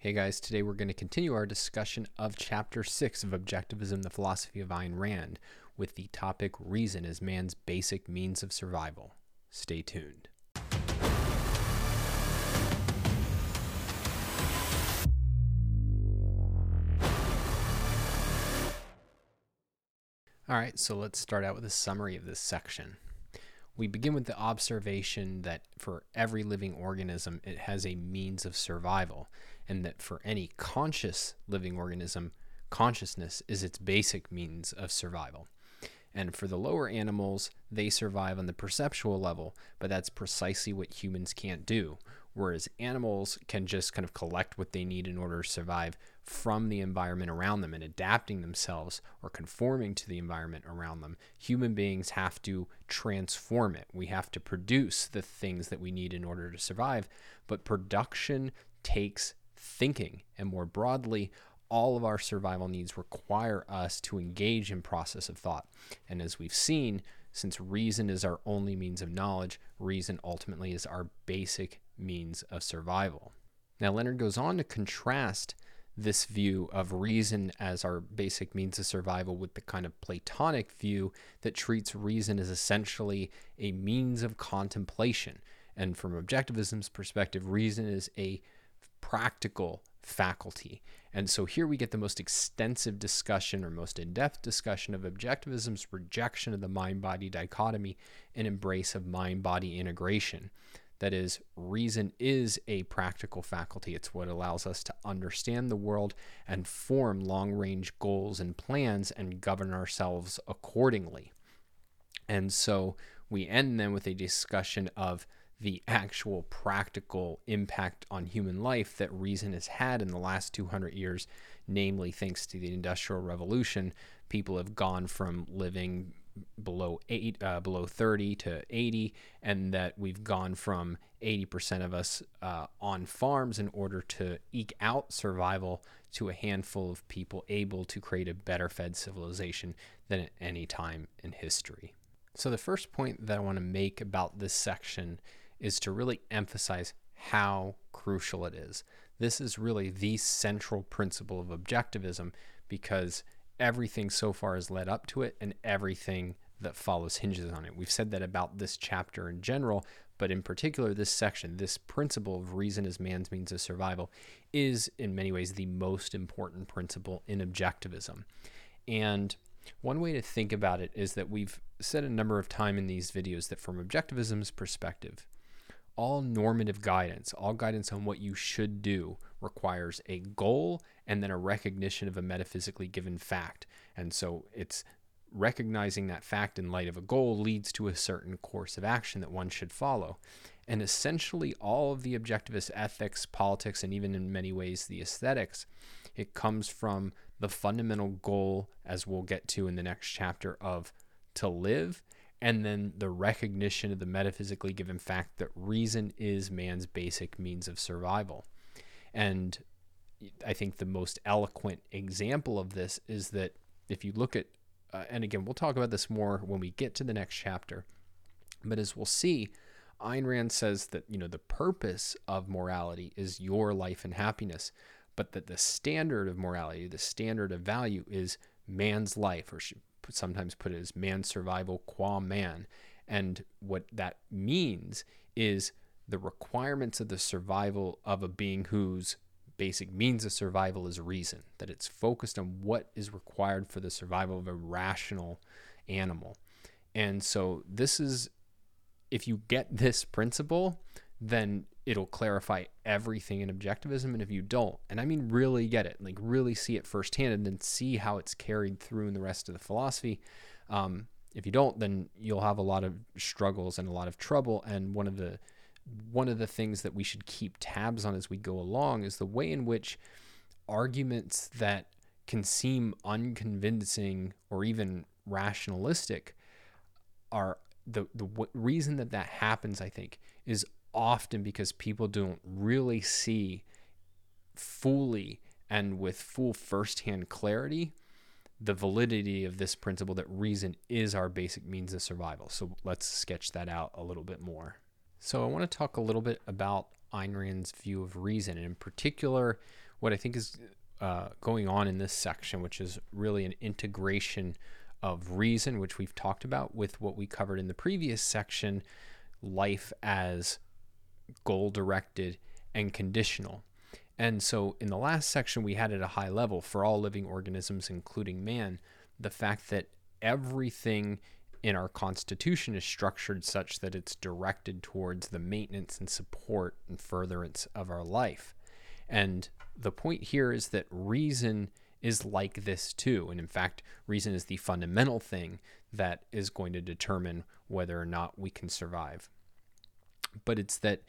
Hey guys, today we're going to continue our discussion of Chapter 6 of Objectivism, the Philosophy of Ayn Rand, with the topic Reason as Man's Basic Means of Survival. Stay tuned. All right, so let's start out with a summary of this section. We begin with the observation that for every living organism, it has a means of survival, and that for any conscious living organism, consciousness is its basic means of survival. And for the lower animals, they survive on the perceptual level, but that's precisely what humans can't do. Whereas animals can just kind of collect what they need in order to survive from the environment around them and adapting themselves or conforming to the environment around them. Human beings have to transform it. We have to produce the things that we need in order to survive. But production takes thinking. And more broadly, all of our survival needs require us to engage in process of thought. And as we've seen, since reason is our only means of knowledge, reason ultimately is our basic means of survival. Now, Leonard goes on to contrast this view of reason as our basic means of survival with the kind of Platonic view that treats reason as essentially a means of contemplation. And from objectivism's perspective, reason is a practical faculty. And so here we get the most extensive discussion or most in depth discussion of objectivism's rejection of the mind body dichotomy and embrace of mind body integration. That is, reason is a practical faculty. It's what allows us to understand the world and form long range goals and plans and govern ourselves accordingly. And so we end then with a discussion of the actual practical impact on human life that reason has had in the last 200 years, namely thanks to the Industrial Revolution. People have gone from living below eight, uh, below 30 to 80, and that we've gone from 80% of us uh, on farms in order to eke out survival to a handful of people able to create a better fed civilization than at any time in history. So, the first point that I want to make about this section is to really emphasize how crucial it is. This is really the central principle of objectivism because everything so far has led up to it and everything that follows hinges on it. We've said that about this chapter in general, but in particular, this section, this principle of reason as man's means of survival, is in many ways the most important principle in objectivism. And one way to think about it is that we've said a number of times in these videos that from objectivism's perspective, all normative guidance, all guidance on what you should do, requires a goal and then a recognition of a metaphysically given fact. And so it's recognizing that fact in light of a goal leads to a certain course of action that one should follow. And essentially, all of the objectivist ethics, politics, and even in many ways the aesthetics, it comes from the fundamental goal, as we'll get to in the next chapter, of to live and then the recognition of the metaphysically given fact that reason is man's basic means of survival. And I think the most eloquent example of this is that if you look at, uh, and again, we'll talk about this more when we get to the next chapter, but as we'll see, Ayn Rand says that you know the purpose of morality is your life and happiness, but that the standard of morality, the standard of value, is man's life, or sometimes put it as man's survival qua man. And what that means is the requirements of the survival of a being whose basic means of survival is reason, that it's focused on what is required for the survival of a rational animal. And so, this is, if you get this principle, then it'll clarify everything in objectivism. And if you don't, and I mean really get it, like really see it firsthand and then see how it's carried through in the rest of the philosophy, um, if you don't, then you'll have a lot of struggles and a lot of trouble. And one of the one of the things that we should keep tabs on as we go along is the way in which arguments that can seem unconvincing or even rationalistic are the the w- reason that that happens i think is often because people don't really see fully and with full firsthand clarity the validity of this principle that reason is our basic means of survival. So let's sketch that out a little bit more. So I want to talk a little bit about Ayn Rand's view of reason. And in particular, what I think is uh, going on in this section, which is really an integration of reason, which we've talked about, with what we covered in the previous section life as goal directed and conditional. And so in the last section, we had at a high level for all living organisms, including man, the fact that everything in our Constitution is structured such that it's directed towards the maintenance and support and furtherance of our life. And the point here is that reason is like this too. And in fact, reason is the fundamental thing that is going to determine whether or not we can survive. But it's that,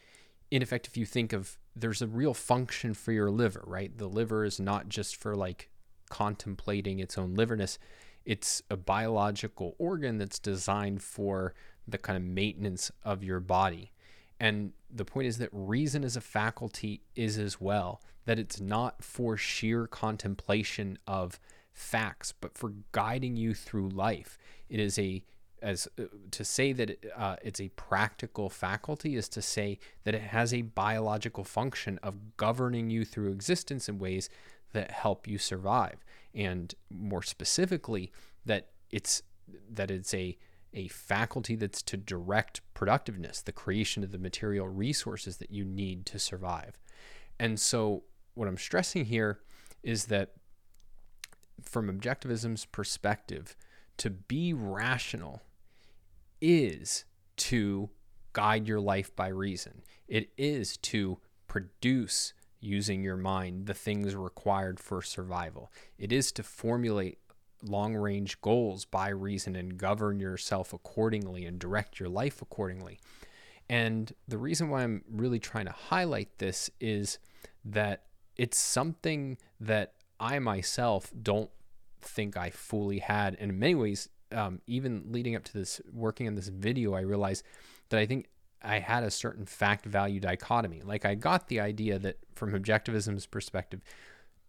in effect, if you think of there's a real function for your liver, right? The liver is not just for like contemplating its own liverness, it's a biological organ that's designed for the kind of maintenance of your body. And the point is that reason as a faculty is as well, that it's not for sheer contemplation of facts, but for guiding you through life. It is a as uh, to say that uh, it's a practical faculty is to say that it has a biological function of governing you through existence in ways that help you survive and more specifically that it's that it's a a faculty that's to direct productiveness, the creation of the material resources that you need to survive. And so, what I'm stressing here is that from objectivism's perspective, to be rational is to guide your life by reason. It is to produce using your mind the things required for survival. It is to formulate long range goals by reason and govern yourself accordingly and direct your life accordingly. And the reason why I'm really trying to highlight this is that it's something that I myself don't think I fully had. And in many ways, um, even leading up to this, working on this video, I realized that I think I had a certain fact value dichotomy. Like I got the idea that from objectivism's perspective,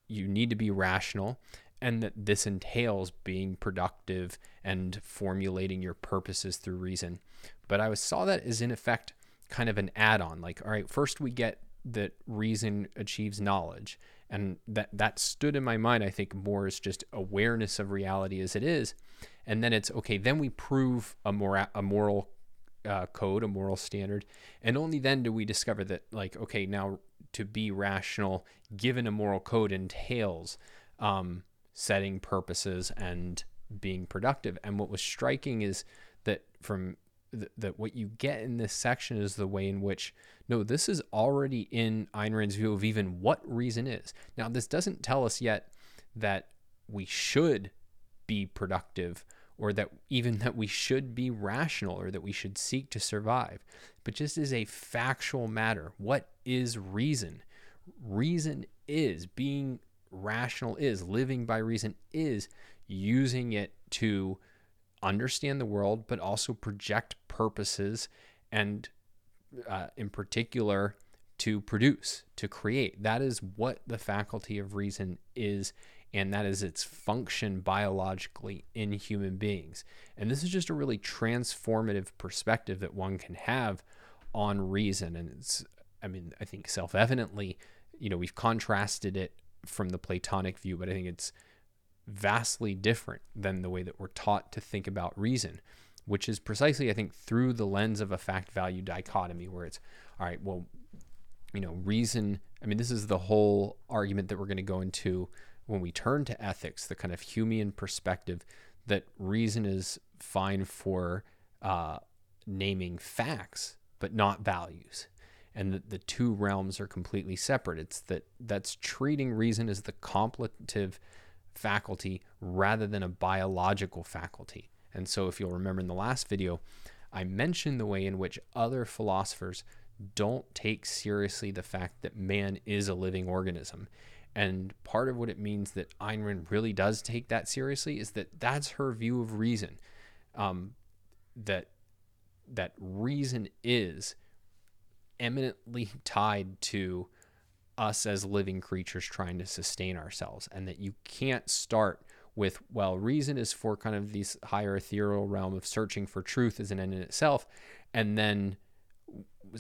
you need to be rational and that this entails being productive and formulating your purposes through reason. But I saw that as in effect kind of an add-on. Like, all right, first we get that reason achieves knowledge, and that that stood in my mind. I think more as just awareness of reality as it is, and then it's okay. Then we prove a more a moral uh, code, a moral standard, and only then do we discover that like okay, now to be rational, given a moral code, entails um, setting purposes and being productive. And what was striking is that from th- that what you get in this section is the way in which no, this is already in Ayn Rand's view of even what reason is. Now, this doesn't tell us yet that we should be productive or that even that we should be rational or that we should seek to survive, but just as a factual matter. What is reason? Reason is being rational is, living by reason is using it to understand the world, but also project purposes and, uh, in particular, to produce, to create. That is what the faculty of reason is, and that is its function biologically in human beings. And this is just a really transformative perspective that one can have on reason. And it's, I mean, I think self evidently, you know, we've contrasted it from the Platonic view, but I think it's vastly different than the way that we're taught to think about reason, which is precisely, I think, through the lens of a fact value dichotomy, where it's, all right, well, you know, reason. I mean, this is the whole argument that we're going to go into when we turn to ethics, the kind of Humean perspective that reason is fine for uh, naming facts, but not values and that the two realms are completely separate. It's that that's treating reason as the contemplative faculty rather than a biological faculty. And so, if you'll remember in the last video, I mentioned the way in which other philosophers don't take seriously the fact that man is a living organism. And part of what it means that Ayn Rand really does take that seriously is that that's her view of reason. Um, that that reason is eminently tied to us as living creatures trying to sustain ourselves, and that you can't start with, well, reason is for kind of this higher ethereal realm of searching for truth as an end in itself, and then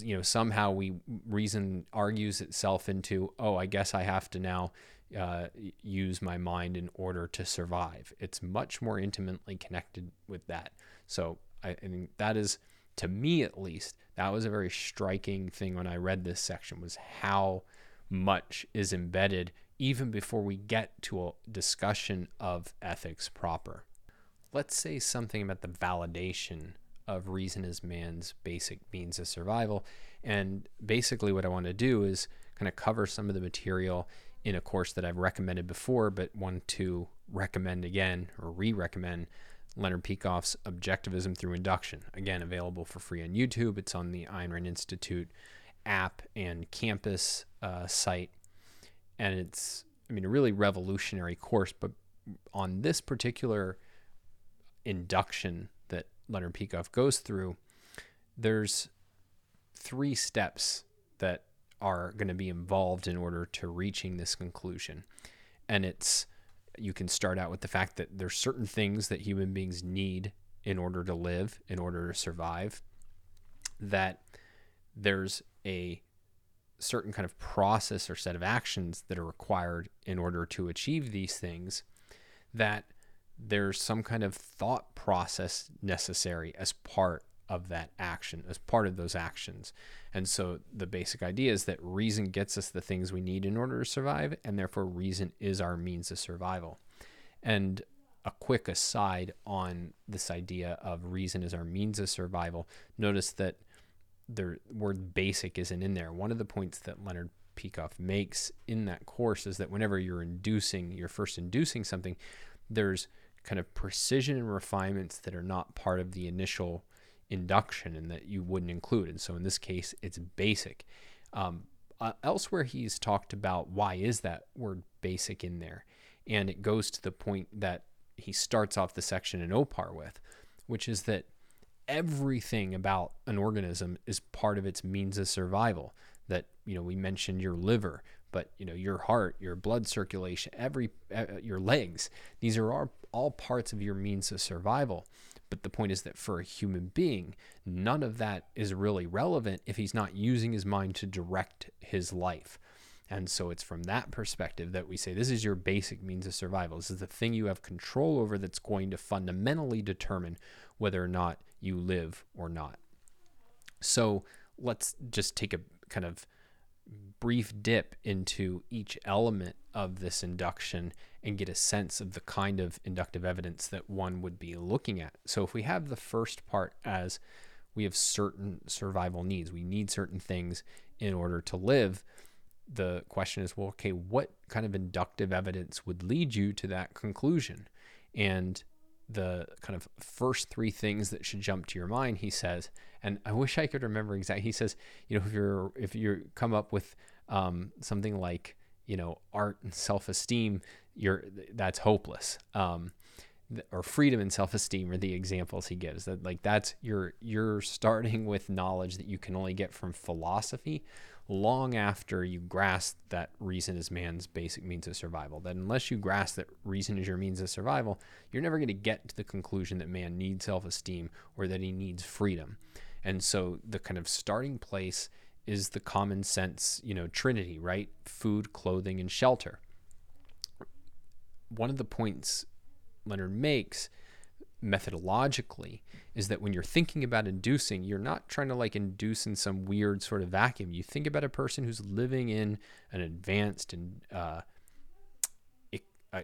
you know somehow we reason argues itself into oh i guess i have to now uh, use my mind in order to survive. It's much more intimately connected with that. So I, I think that is to me at least that was a very striking thing when i read this section was how much is embedded even before we get to a discussion of ethics proper. Let's say something about the validation of reason as man's basic means of survival. And basically, what I want to do is kind of cover some of the material in a course that I've recommended before, but want to recommend again or re recommend Leonard Peikoff's Objectivism Through Induction. Again, available for free on YouTube. It's on the Ayn Rand Institute app and campus uh, site. And it's, I mean, a really revolutionary course, but on this particular induction Leonard Peikoff goes through, there's three steps that are going to be involved in order to reaching this conclusion. And it's you can start out with the fact that there's certain things that human beings need in order to live, in order to survive, that there's a certain kind of process or set of actions that are required in order to achieve these things that there's some kind of thought process necessary as part of that action, as part of those actions. And so the basic idea is that reason gets us the things we need in order to survive, and therefore reason is our means of survival. And a quick aside on this idea of reason as our means of survival. Notice that the word basic isn't in there. One of the points that Leonard Peikoff makes in that course is that whenever you're inducing, you're first inducing something, there's kind of precision and refinements that are not part of the initial induction and that you wouldn't include. And so in this case, it's basic. Um, uh, elsewhere, he's talked about why is that word basic in there, and it goes to the point that he starts off the section in Opar with, which is that everything about an organism is part of its means of survival. That you know, we mentioned your liver, but you know, your heart, your blood circulation, every uh, your legs. These are all all parts of your means of survival. But the point is that for a human being, none of that is really relevant if he's not using his mind to direct his life. And so it's from that perspective that we say this is your basic means of survival. This is the thing you have control over that's going to fundamentally determine whether or not you live or not. So let's just take a kind of brief dip into each element of this induction and get a sense of the kind of inductive evidence that one would be looking at. So, if we have the first part as we have certain survival needs, we need certain things in order to live. The question is, well, okay, what kind of inductive evidence would lead you to that conclusion? And the kind of first three things that should jump to your mind, he says, and I wish I could remember exactly. He says, you know, if you're if you come up with um, something like you know art and self-esteem, you're that's hopeless. Um, or freedom and self-esteem are the examples he gives that like that's you're you're starting with knowledge that you can only get from philosophy long after you grasp that reason is man's basic means of survival that unless you grasp that reason is your means of survival you're never going to get to the conclusion that man needs self-esteem or that he needs freedom and so the kind of starting place is the common sense you know trinity right food clothing and shelter one of the points Leonard makes methodologically is that when you're thinking about inducing, you're not trying to like induce in some weird sort of vacuum. You think about a person who's living in an advanced and uh,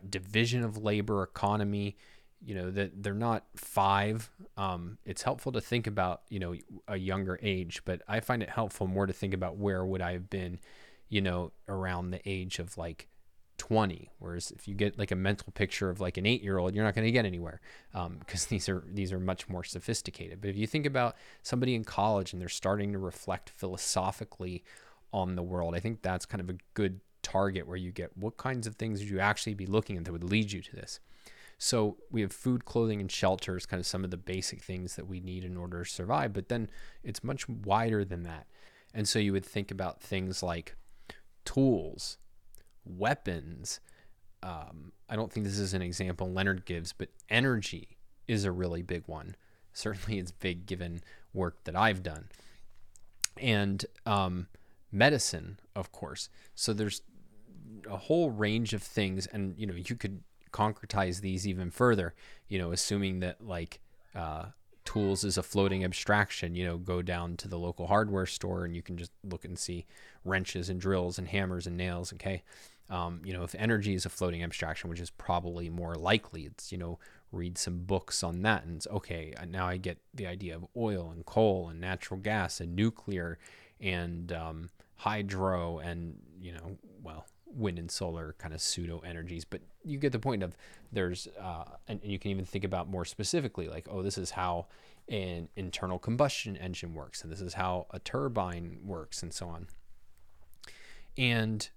division of labor economy. You know that they're not five. Um, it's helpful to think about you know a younger age, but I find it helpful more to think about where would I have been, you know, around the age of like 20 whereas if you get like a mental picture of like an eight year old you're not going to get anywhere because um, these are these are much more sophisticated. But if you think about somebody in college and they're starting to reflect philosophically on the world i think that's kind of a good target where you get what kinds of things would you actually be looking at that would lead you to this so we have food clothing and shelter is kind of some of the basic things that we need in order to survive but then it's much wider than that and so you would think about things like tools weapons. Um, I don't think this is an example Leonard gives, but energy is a really big one. Certainly, it's big given work that I've done. and um, medicine, of course. So there's a whole range of things, and you know you could concretize these even further. You know, assuming that like uh, tools is a floating abstraction. You know, go down to the local hardware store and you can just look and see wrenches and drills and hammers and nails. Okay. Um, you know, if energy is a floating abstraction, which is probably more likely, it's, you know, read some books on that and it's okay. Now I get the idea of oil and coal and natural gas and nuclear and um, hydro and, you know, well, wind and solar kind of pseudo energies, but you get the point of there's, uh, and, and you can even think about more specifically, like, oh, this is how an internal combustion engine works, and this is how a turbine works, and so on. And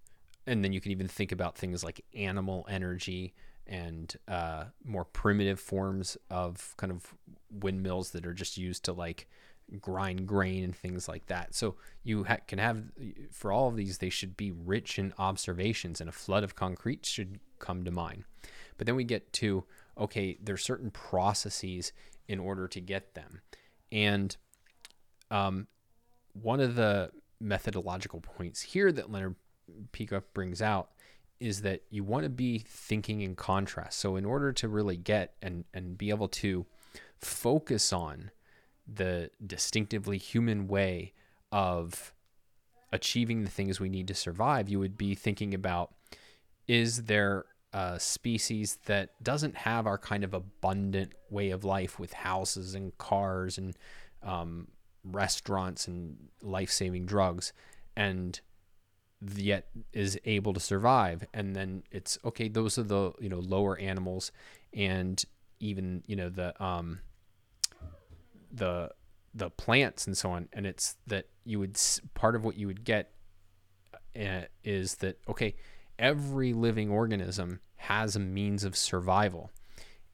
and then you can even think about things like animal energy and uh, more primitive forms of kind of windmills that are just used to like grind grain and things like that. So you ha- can have, for all of these, they should be rich in observations, and a flood of concrete should come to mind. But then we get to, okay, there's certain processes in order to get them. And um, one of the methodological points here that Leonard Peikoff brings out is that you want to be thinking in contrast. So in order to really get and, and be able to focus on the distinctively human way of achieving the things we need to survive, you would be thinking about is there a species that doesn't have our kind of abundant way of life with houses and cars and um, restaurants and life saving drugs and yet is able to survive? And then it's okay those are the you know lower animals and even you know the um the the plants and so on. And it's that you would part of what you would get uh, is that okay every living organism has a means of survival.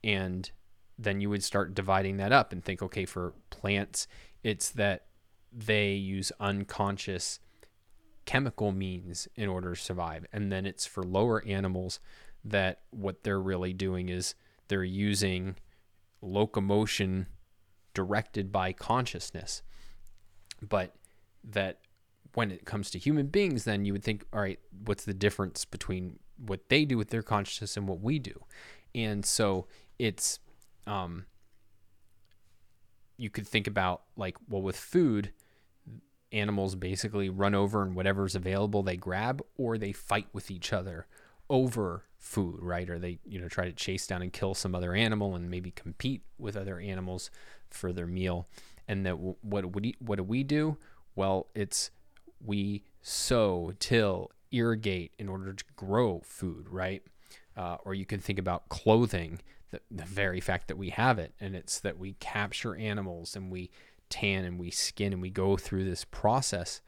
And then you would start dividing that up and think okay for plants it's that they use unconscious chemical means in order to survive. And then it's for lower animals that what they're really doing is they're using locomotion directed by consciousness. But that when it comes to human beings, then you would think, all right, what's the difference between what they do with their consciousness and what we do? And so it's, um, you could think about like, well, with food, animals basically run over and whatever's available they grab, or they fight with each other over food, right? Or they, you know, try to chase down and kill some other animal and maybe compete with other animals for their meal. And that what we what do we do? Well, it's we sow, till, irrigate in order to grow food, right? Uh, or you can think about clothing, the, the very fact that we have it, and it's that we capture animals and we tan and we skin and we go through this process.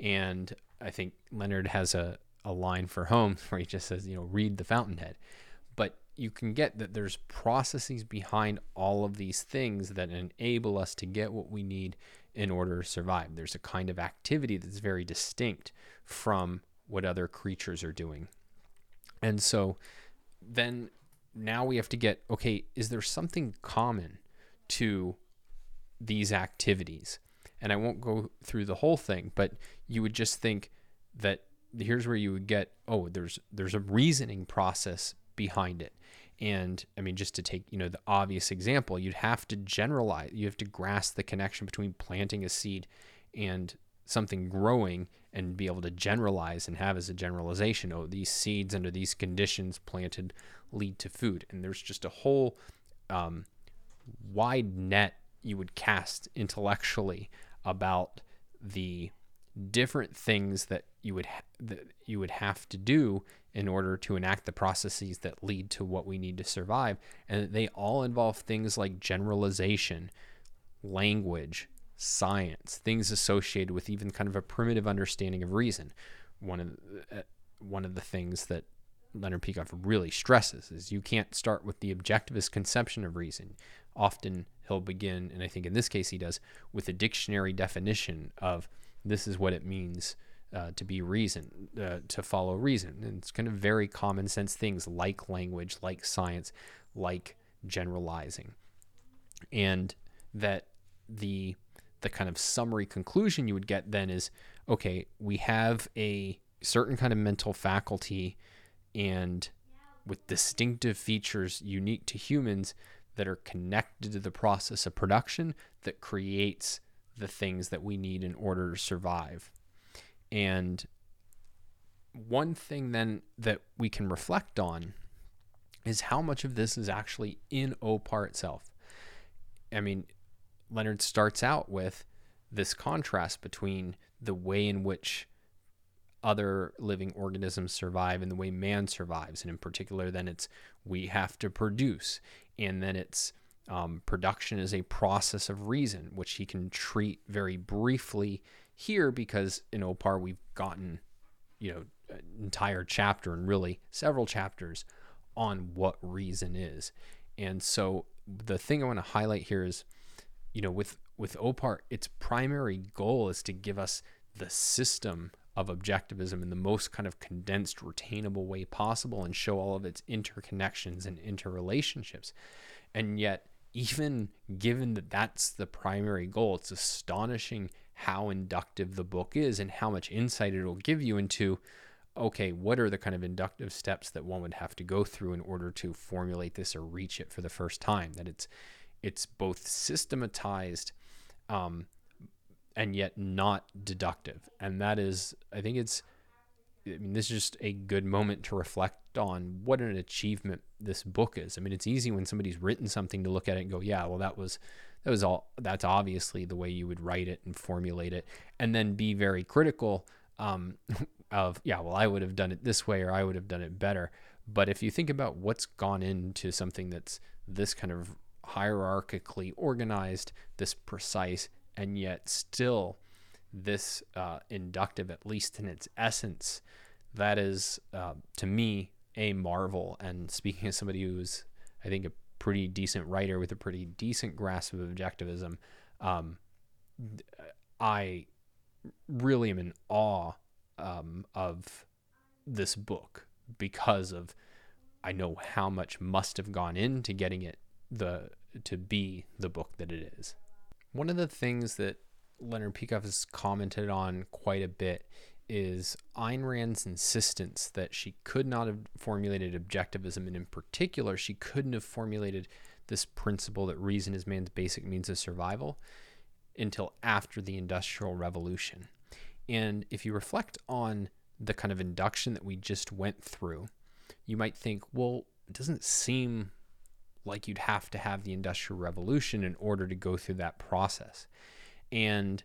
And I think Leonard has a, a line for homes where he just says, you know, read the fountainhead. But you can get that there's processes behind all of these things that enable us to get what we need in order to survive. There's a kind of activity that's very distinct from what other creatures are doing. And so then now we have to get okay, is there something common to these activities? And I won't go through the whole thing, but you would just think that here's where you would get oh there's there's a reasoning process behind it. And i mean just to take you know the obvious example you'd have to generalize you have to grasp the connection between planting a seed and something growing and be able to generalize and have as a generalization oh these seeds under these conditions planted lead to food. And there's just a whole um, wide net you would cast intellectually about the different things that you would ha- that you would have to do in order to enact the processes that lead to what we need to survive. And they all involve things like generalization language science things associated with even kind of a primitive understanding of reason. One of the, uh, one of the things that Leonard Peikoff really stresses is you can't start with the objectivist conception of reason. Often he'll begin and I think in this case he does with a dictionary definition of this is what it means uh, to be reason, uh, to follow reason. And it's kind of very common sense things like language, like science, like generalizing. And that the the kind of summary conclusion you would get then is okay, we have a certain kind of mental faculty and with distinctive features unique to humans that are connected to the process of production that creates the things that we need in order to survive. And one thing then that we can reflect on is how much of this is actually in Opar itself. I mean, Leonard starts out with this contrast between the way in which other living organisms survive and the way man survives. And in particular, then it's we have to produce. And then it's um, production is a process of reason, which he can treat very briefly here because in Opar we've gotten, you know, an entire chapter and really several chapters on what reason is. And so the thing I want to highlight here is, you know, with with Opar, its primary goal is to give us the system of objectivism in the most kind of condensed, retainable way possible and show all of its interconnections and interrelationships. And yet, even given that that's the primary goal, it's astonishing how inductive the book is and how much insight it will give you into okay, what are the kind of inductive steps that one would have to go through in order to formulate this or reach it for the first time? That it's it's both systematized um, and yet not deductive. And that is, I think it's, I mean, this is just a good moment to reflect on what an achievement this book is. I mean, it's easy when somebody's written something to look at it and go, yeah, well, that was, that was all, that's obviously the way you would write it and formulate it, and then be very critical um, of, yeah, well, I would have done it this way or I would have done it better. But if you think about what's gone into something that's this kind of hierarchically organized, this precise, and yet still this uh, inductive, at least in its essence, that is uh, to me a marvel. And speaking as somebody who's, I think, a pretty decent writer with a pretty decent grasp of objectivism, um, I really am in awe um, of this book because of I know how much must have gone into getting it the to be the book that it is. One of the things that Leonard Peikoff has commented on quite a bit is Ayn Rand's insistence that she could not have formulated objectivism, and in particular, she couldn't have formulated this principle that reason is man's basic means of survival until after the Industrial Revolution. And if you reflect on the kind of induction that we just went through, you might think, well, it doesn't seem like you'd have to have the Industrial Revolution in order to go through that process. And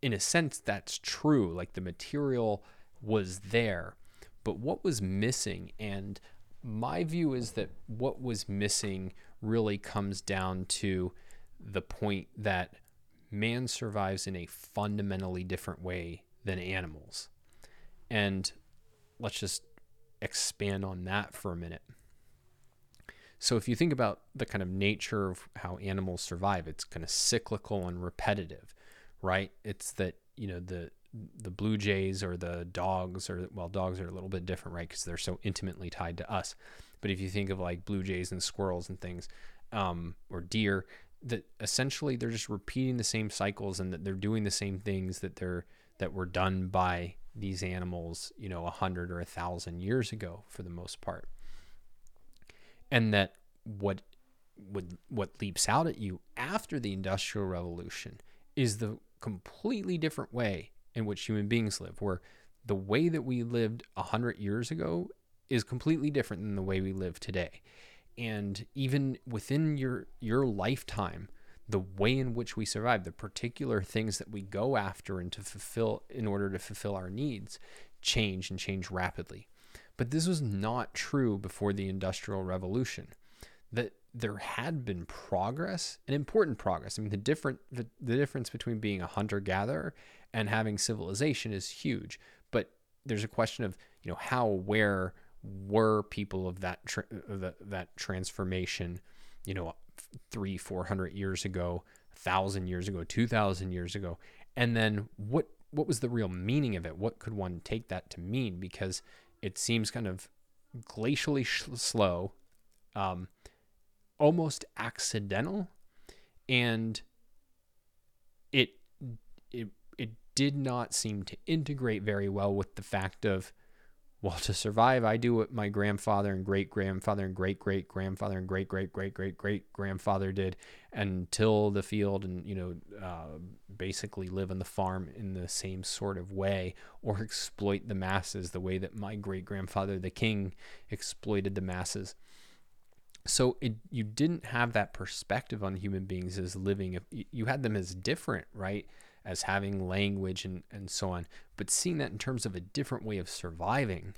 in a sense, that's true. Like the material was there, but what was missing? And my view is that what was missing really comes down to the point that man survives in a fundamentally different way than animals. And let's just expand on that for a minute. So if you think about the kind of nature of how animals survive, it's kind of cyclical and repetitive, right? It's that, you know, the the blue jays or the dogs or well dogs are a little bit different right? Because they're so intimately tied to us. But if you think of like blue jays and squirrels and things um, or deer that essentially they're just repeating the same cycles and that they're doing the same things that they're that were done by these animals you know a hundred or a thousand years ago for the most part and that what would what leaps out at you after the industrial revolution is the completely different way in which human beings live where the way that we lived 100 years ago is completely different than the way we live today. And even within your your lifetime the way in which we survive the particular things that we go after and to fulfill in order to fulfill our needs change and change rapidly but this was not true before the Industrial Revolution. That there had been progress, and important progress. I mean, the different the, the difference between being a hunter gatherer and having civilization is huge. But there's a question of you know how where were people of that tra- of the, that transformation, you know, three four hundred years ago, thousand years ago, two thousand years ago, and then what what was the real meaning of it? What could one take that to mean? Because it seems kind of glacially sh- slow, um, almost accidental, and it it it did not seem to integrate very well with the fact of well to survive i do what my grandfather and great grandfather and great great grandfather and great great great great great grandfather did and till the field and you know uh, basically live on the farm in the same sort of way or exploit the masses the way that my great grandfather the king exploited the masses. So it, you didn't have that perspective on human beings as living you had them as different right as having language and, and so on but seeing that in terms of a different way of surviving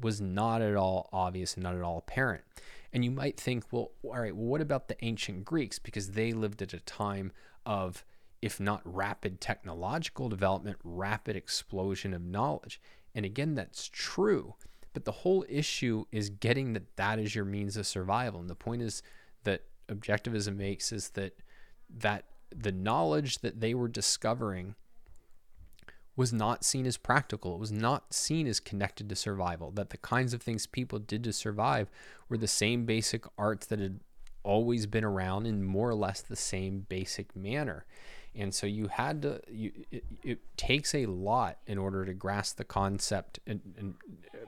was not at all obvious and not at all apparent. And you might think well all right well what about the ancient greeks? Because they lived at a time of if not rapid technological development rapid explosion of knowledge. And again that's true but the whole issue is getting that that is your means of survival. And the point is that objectivism makes is that that the knowledge that they were discovering was not seen as practical. It was not seen as connected to survival. That the kinds of things people did to survive were the same basic arts that had always been around in more or less the same basic manner and so you had to you it, it, takes a lot in order to grasp the concept and, and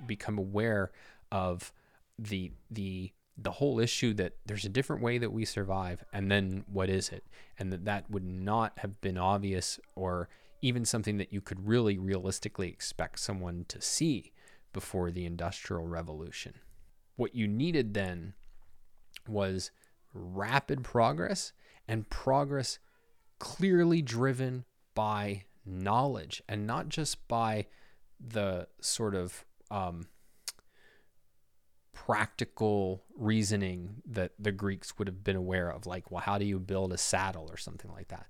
become aware of the the the whole issue that there's a different way that we survive and then what is it? And that that would not have been obvious or even something that you could really realistically expect someone to see before the industrial revolution. What you needed then was rapid progress and progress clearly driven by knowledge and not just by the sort of um, practical reasoning that the Greeks would have been aware of, like, well, how do you build a saddle or something like that?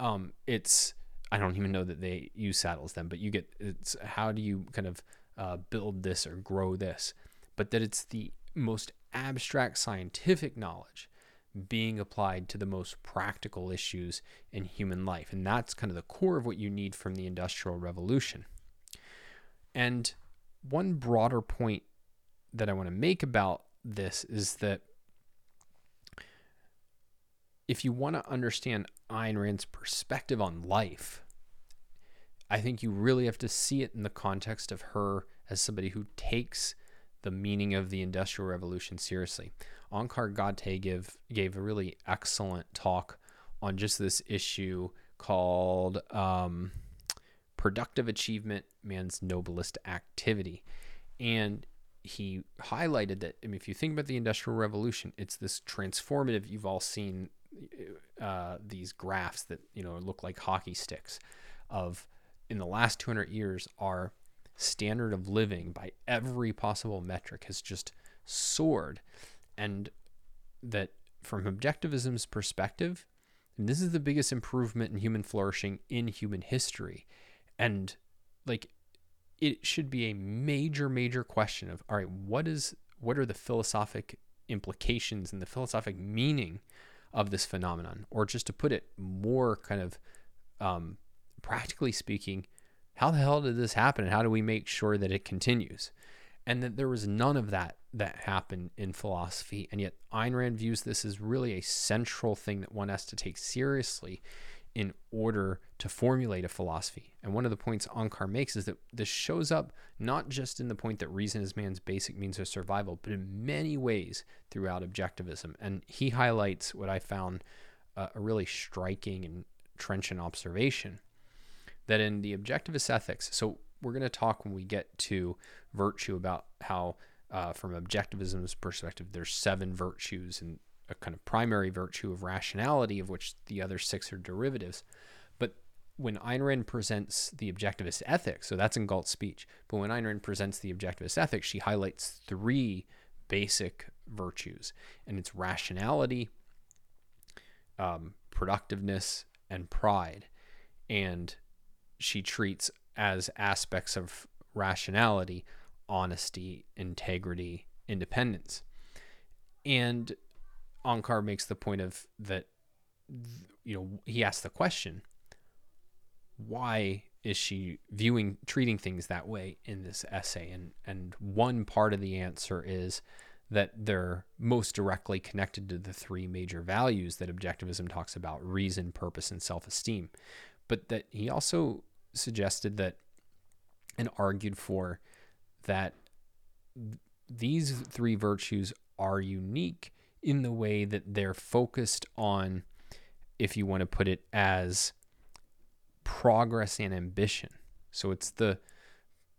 Um, it's I don't even know that they use saddles then, but you get it's how do you kind of uh, build this or grow this, but that it's the most abstract scientific knowledge being applied to the most practical issues in human life. And that's kind of the core of what you need from the Industrial Revolution. And one broader point that I want to make about this is that if you want to understand Ayn Rand's perspective on life, I think you really have to see it in the context of her as somebody who takes the meaning of the Industrial Revolution seriously. Onkar Ghate give, gave a really excellent talk on just this issue called um, Productive Achievement Man's Noblest Activity. And he highlighted that I mean, if you think about the Industrial Revolution, it's this transformative, you've all seen uh, these graphs that you know look like hockey sticks of in the last 200 years our standard of living by every possible metric has just soared and that from objectivism's perspective, this is the biggest improvement in human flourishing in human history. And like it should be a major, major question of all right, what is what are the philosophic implications and the philosophic meaning of this phenomenon? Or just to put it more kind of um, practically speaking, how the hell did this happen and how do we make sure that it continues? And that there was none of that that happened in philosophy. And yet, Ayn Rand views this as really a central thing that one has to take seriously in order to formulate a philosophy. And one of the points Onkar makes is that this shows up not just in the point that reason is man's basic means of survival, but in many ways throughout objectivism. And he highlights what I found uh, a really striking and trenchant observation that in the objectivist ethics, so we're going to talk when we get to virtue about how uh, from objectivism's perspective, there's seven virtues and a kind of primary virtue of rationality, of which the other six are derivatives. But when Ayn Rand presents the objectivist ethics, so that's in Galt's speech, but when Ayn Rand presents the objectivist ethics, she highlights three basic virtues, and it's rationality, um, productiveness, and pride. And she treats as aspects of rationality honesty, integrity, independence. And Onkar makes the point of that, you know, he asks the question, why is she viewing, treating things that way in this essay? And, and one part of the answer is that they're most directly connected to the three major values that objectivism talks about reason, purpose, and self esteem. But that he also suggested that and argued for that these three virtues are unique in the way that they're focused on, if you want to put it as progress and ambition. So it's the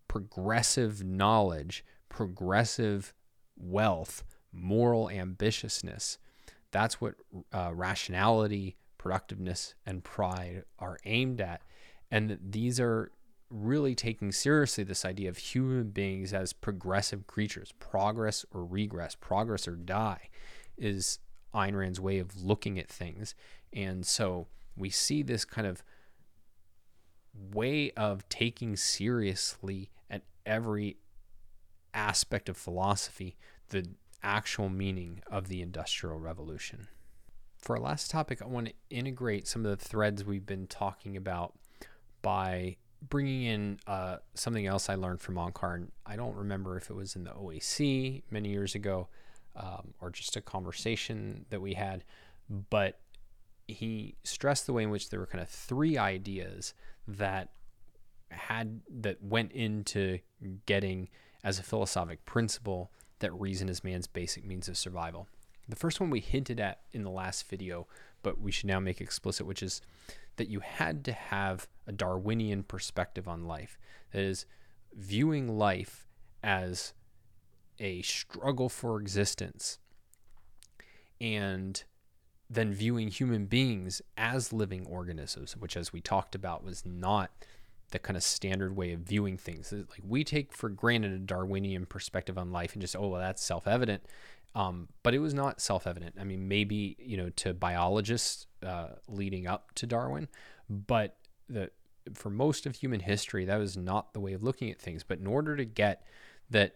progressive knowledge, progressive wealth, moral ambitiousness. That's what uh, rationality, productiveness, and pride are aimed at. And these are really taking seriously this idea of human beings as progressive creatures, progress or regress, progress or die is Ayn Rand's way of looking at things. And so we see this kind of way of taking seriously at every aspect of philosophy the actual meaning of the Industrial Revolution. For our last topic, I want to integrate some of the threads we've been talking about by bringing in uh, something else I learned from Onkar. I don't remember if it was in the OAC many years ago um, or just a conversation that we had, but he stressed the way in which there were kind of three ideas that had that went into getting as a philosophic principle that reason is man's basic means of survival. The first one we hinted at in the last video, but we should now make explicit, which is that you had to have a Darwinian perspective on life. That is, viewing life as a struggle for existence and then viewing human beings as living organisms, which, as we talked about, was not the kind of standard way of viewing things. Like we take for granted a Darwinian perspective on life and just, oh, well, that's self evident. Um, but it was not self evident. I mean, maybe, you know, to biologists uh, leading up to Darwin, but the, for most of human history, that was not the way of looking at things. But in order to get that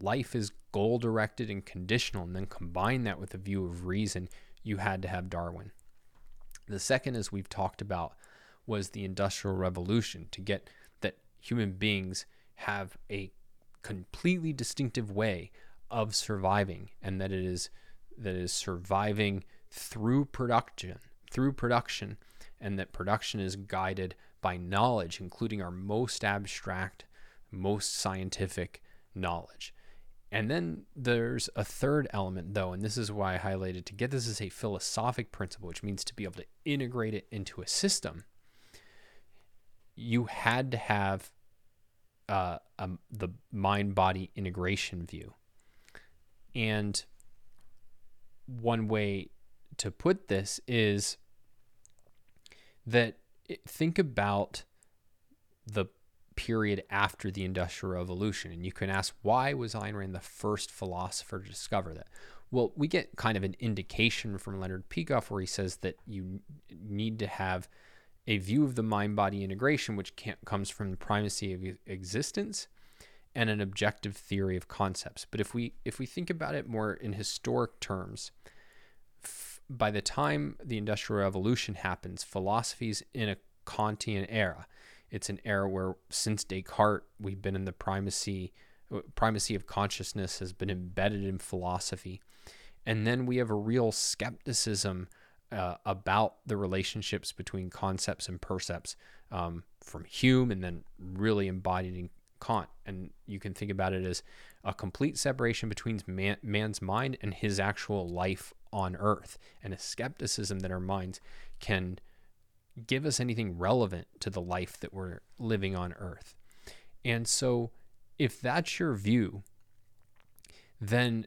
life is goal directed and conditional, and then combine that with a view of reason, you had to have Darwin. The second, as we've talked about, was the Industrial Revolution to get that human beings have a completely distinctive way of surviving, and that it is that is surviving through production, through production, and that production is guided by knowledge, including our most abstract, most scientific knowledge. And then there's a third element, though, and this is why I highlighted to get this as a philosophic principle, which means to be able to integrate it into a system. You had to have uh, um, the mind body integration view. And one way to put this is that think about the period after the Industrial Revolution. And you can ask, why was Ayn Rand the first philosopher to discover that? Well, we get kind of an indication from Leonard Peikoff where he says that you need to have a view of the mind body integration, which comes from the primacy of existence and an objective theory of concepts. But if we if we think about it more in historic terms, f- by the time the Industrial Revolution happens, philosophy's in a Kantian era. It's an era where since Descartes, we've been in the primacy uh, primacy of consciousness has been embedded in philosophy. And then we have a real skepticism uh, about the relationships between concepts and percepts um, from Hume and then really embodied in Kant. And you can think about it as a complete separation between man, man's mind and his actual life on earth, and a skepticism that our minds can give us anything relevant to the life that we're living on earth. And so, if that's your view, then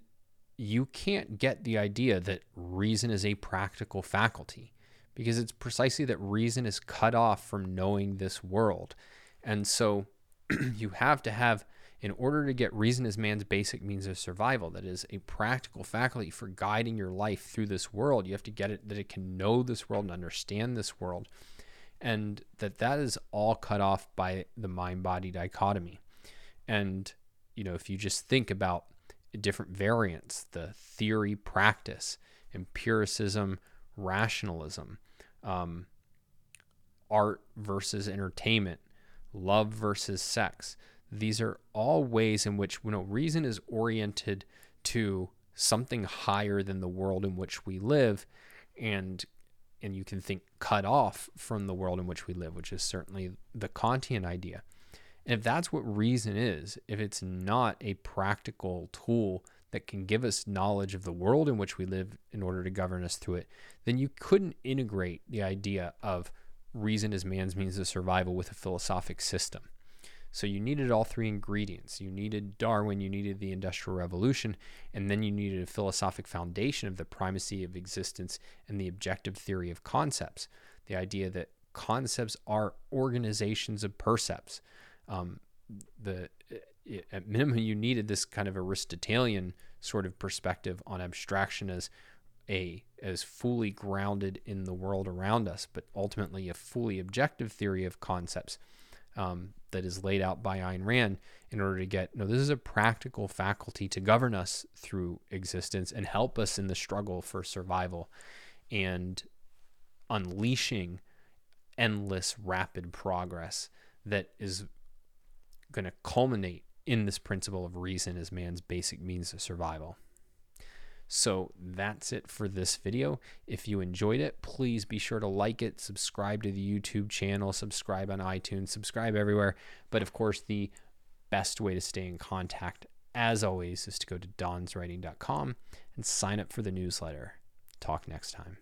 you can't get the idea that reason is a practical faculty because it's precisely that reason is cut off from knowing this world. And so, you have to have in order to get reason as man's basic means of survival, that is a practical faculty for guiding your life through this world, you have to get it that it can know this world and understand this world, and that that is all cut off by the mind body dichotomy. And, you know, if you just think about different variants, the theory practice, empiricism, rationalism, um, art versus entertainment, love versus sex these are all ways in which you know reason is oriented to something higher than the world in which we live and and you can think cut off from the world in which we live, which is certainly the Kantian idea. And if that's what reason is, if it's not a practical tool that can give us knowledge of the world in which we live in order to govern us through it, then you couldn't integrate the idea of reason as man's means of survival with a philosophic system. So you needed all three ingredients. You needed Darwin, you needed the Industrial Revolution, and then you needed a philosophic foundation of the primacy of existence and the objective theory of concepts. The idea that concepts are organizations of percepts. Um, the at minimum, you needed this kind of Aristotelian sort of perspective on abstraction as a as fully grounded in the world around us, but ultimately a fully objective theory of concepts um, that is laid out by Ayn Rand in order to get no, this is a practical faculty to govern us through existence and help us in the struggle for survival and unleashing endless rapid progress that is going to culminate in this principle of reason as man's basic means of survival. So that's it for this video. If you enjoyed it, please be sure to like it, subscribe to the YouTube channel, subscribe on iTunes, subscribe everywhere. But of course, the best way to stay in contact, as always, is to go to donswriting.com and sign up for the newsletter. Talk next time.